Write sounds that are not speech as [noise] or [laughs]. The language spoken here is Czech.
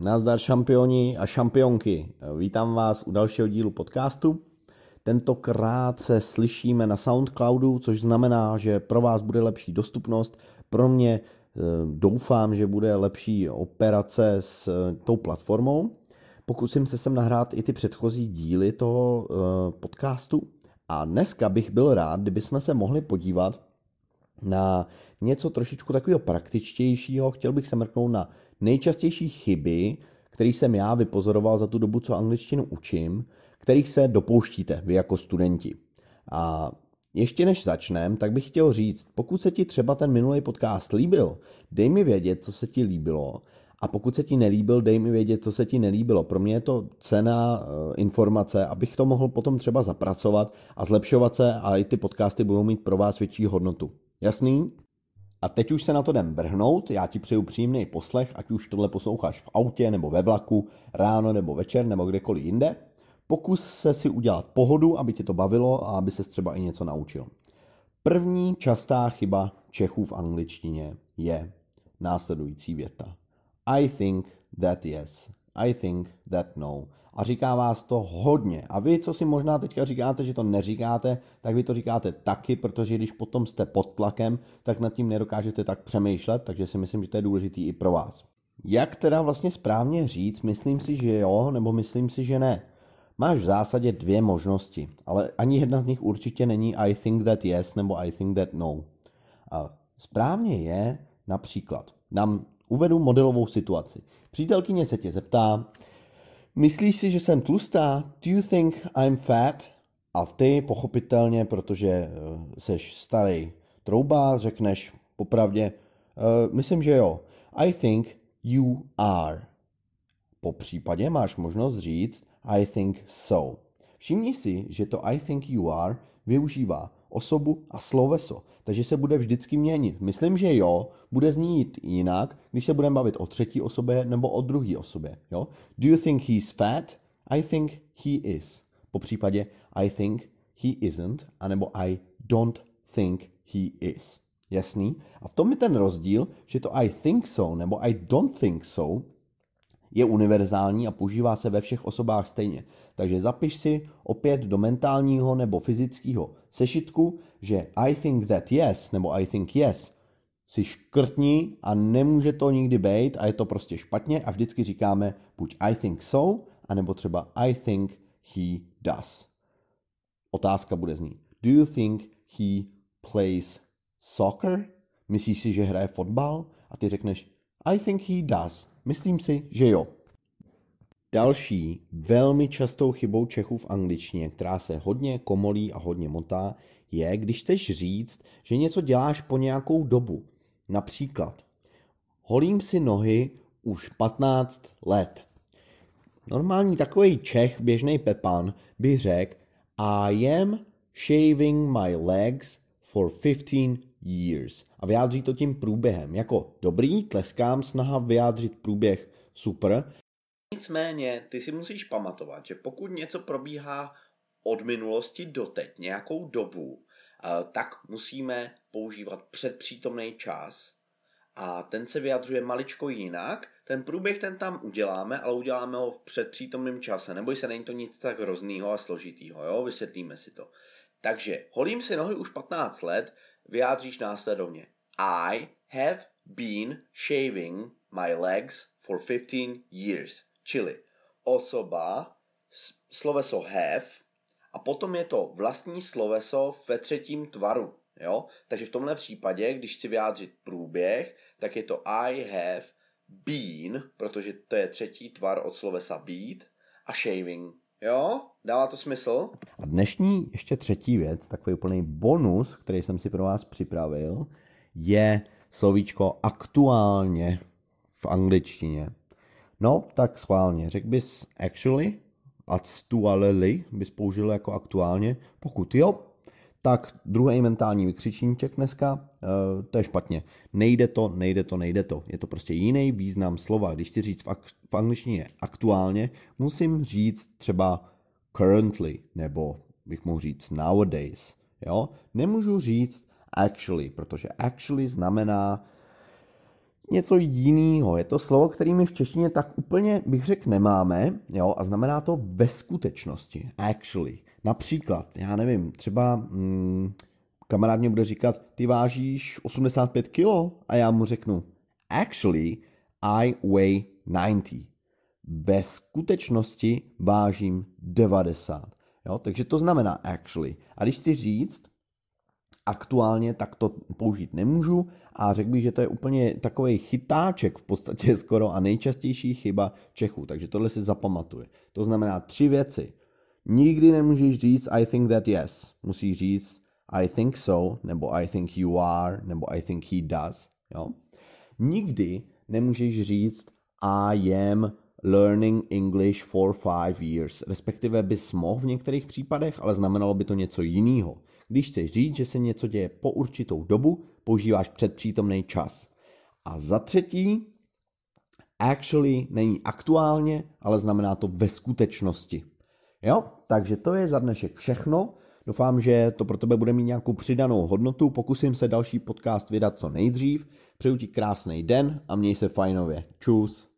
Nazdar šampioni a šampionky. Vítám vás u dalšího dílu podcastu. Tentokrát se slyšíme na SoundCloudu, což znamená, že pro vás bude lepší dostupnost. Pro mě eh, doufám, že bude lepší operace s eh, tou platformou. Pokusím se sem nahrát i ty předchozí díly toho eh, podcastu. A dneska bych byl rád, kdybychom se mohli podívat na něco trošičku takového praktičtějšího. Chtěl bych se mrknout na nejčastější chyby, které jsem já vypozoroval za tu dobu, co angličtinu učím, kterých se dopouštíte vy jako studenti. A ještě než začneme, tak bych chtěl říct, pokud se ti třeba ten minulý podcast líbil, dej mi vědět, co se ti líbilo a pokud se ti nelíbil, dej mi vědět, co se ti nelíbilo. Pro mě je to cena eh, informace, abych to mohl potom třeba zapracovat a zlepšovat se a i ty podcasty budou mít pro vás větší hodnotu. Jasný? A teď už se na to jdem vrhnout, já ti přeju příjemný poslech, ať už tohle posloucháš v autě nebo ve vlaku, ráno nebo večer nebo kdekoliv jinde. Pokus se si udělat pohodu, aby tě to bavilo a aby se třeba i něco naučil. První častá chyba Čechů v angličtině je následující věta. I think that yes. I think that no a říká vás to hodně. A vy, co si možná teďka říkáte, že to neříkáte, tak vy to říkáte taky, protože když potom jste pod tlakem, tak nad tím nedokážete tak přemýšlet, takže si myslím, že to je důležitý i pro vás. Jak teda vlastně správně říct, myslím si, že jo, nebo myslím si, že ne? Máš v zásadě dvě možnosti, ale ani jedna z nich určitě není I think that yes nebo I think that no. A správně je například, dám, uvedu modelovou situaci. Přítelkyně se tě zeptá, Myslíš si, že jsem tlustá? Do you think I'm fat? A ty pochopitelně, protože seš eh, starý trouba, řekneš popravdě, uh, myslím, že jo. I think you are. Po případě máš možnost říct I think so. Všimni si, že to I think you are využívá osobu a sloveso, takže se bude vždycky měnit. Myslím, že jo, bude znít jinak, když se budeme bavit o třetí osobě nebo o druhé osobě. Jo? Do you think he's fat? I think he is. Po případě I think he isn't, anebo I don't think he is. Jasný? A v tom je ten rozdíl, že to I think so nebo I don't think so je univerzální a používá se ve všech osobách stejně. Takže zapiš si opět do mentálního nebo fyzického sešitku, že I think that yes nebo I think yes si škrtní a nemůže to nikdy být a je to prostě špatně a vždycky říkáme buď I think so, anebo třeba I think he does. Otázka bude znít. Do you think he plays soccer? Myslíš si, že hraje fotbal? A ty řekneš I think he does. Myslím si, že jo. Další velmi častou chybou Čechů v angličtině, která se hodně komolí a hodně motá, je, když chceš říct, že něco děláš po nějakou dobu. Například, holím si nohy už 15 let. Normální takový Čech, běžný Pepan, by řekl I am shaving my legs for 15 years. A vyjádří to tím průběhem. Jako dobrý, tleskám, snaha vyjádřit průběh super. Nicméně, ty si musíš pamatovat, že pokud něco probíhá od minulosti do teď nějakou dobu, eh, tak musíme používat předpřítomný čas a ten se vyjadřuje maličko jinak. Ten průběh ten tam uděláme, ale uděláme ho v předpřítomném čase. Neboj se, není to nic tak hroznýho a složitýho, jo? Vysvětlíme si to. Takže holím si nohy už 15 let, vyjádříš následovně. I have been shaving my legs for 15 years. Čili osoba, sloveso have, a potom je to vlastní sloveso ve třetím tvaru. Jo? Takže v tomhle případě, když chci vyjádřit průběh, tak je to I have been, protože to je třetí tvar od slovesa být, a shaving. Jo? Dává to smysl? A dnešní ještě třetí věc, takový úplný bonus, který jsem si pro vás připravil, je slovíčko aktuálně v angličtině. No, tak schválně. Řekl bys actually, actually bys použil jako aktuálně. Pokud jo, tak druhý mentální vykřičníček dneska, uh, to je špatně. Nejde to, nejde to, nejde to. Je to prostě jiný význam slova. Když chci říct v, ak- v angličtině aktuálně, musím říct třeba currently, nebo bych mohl říct nowadays. Jo? Nemůžu říct actually, protože actually znamená něco jiného. Je to slovo, který my v češtině tak úplně, bych řekl, nemáme, jo, a znamená to ve skutečnosti, actually. Například, já nevím, třeba hmm, kamarád mě bude říkat, ty vážíš 85 kg a já mu řeknu, actually, I weigh 90. Ve skutečnosti vážím 90. Jo? Takže to znamená actually. A když chci říct, aktuálně, tak to použít nemůžu a řekl bych, že to je úplně takový chytáček v podstatě [laughs] skoro a nejčastější chyba Čechů, takže tohle si zapamatuje. To znamená tři věci. Nikdy nemůžeš říct I think that yes. Musíš říct I think so, nebo I think you are, nebo I think he does. Jo? Nikdy nemůžeš říct I am learning English for five years. Respektive bys mohl v některých případech, ale znamenalo by to něco jiného. Když chceš říct, že se něco děje po určitou dobu, používáš předpřítomný čas. A za třetí, actually není aktuálně, ale znamená to ve skutečnosti. Jo, takže to je za dnešek všechno. Doufám, že to pro tebe bude mít nějakou přidanou hodnotu. Pokusím se další podcast vydat co nejdřív. Přeju ti krásný den a měj se fajnově. Čus.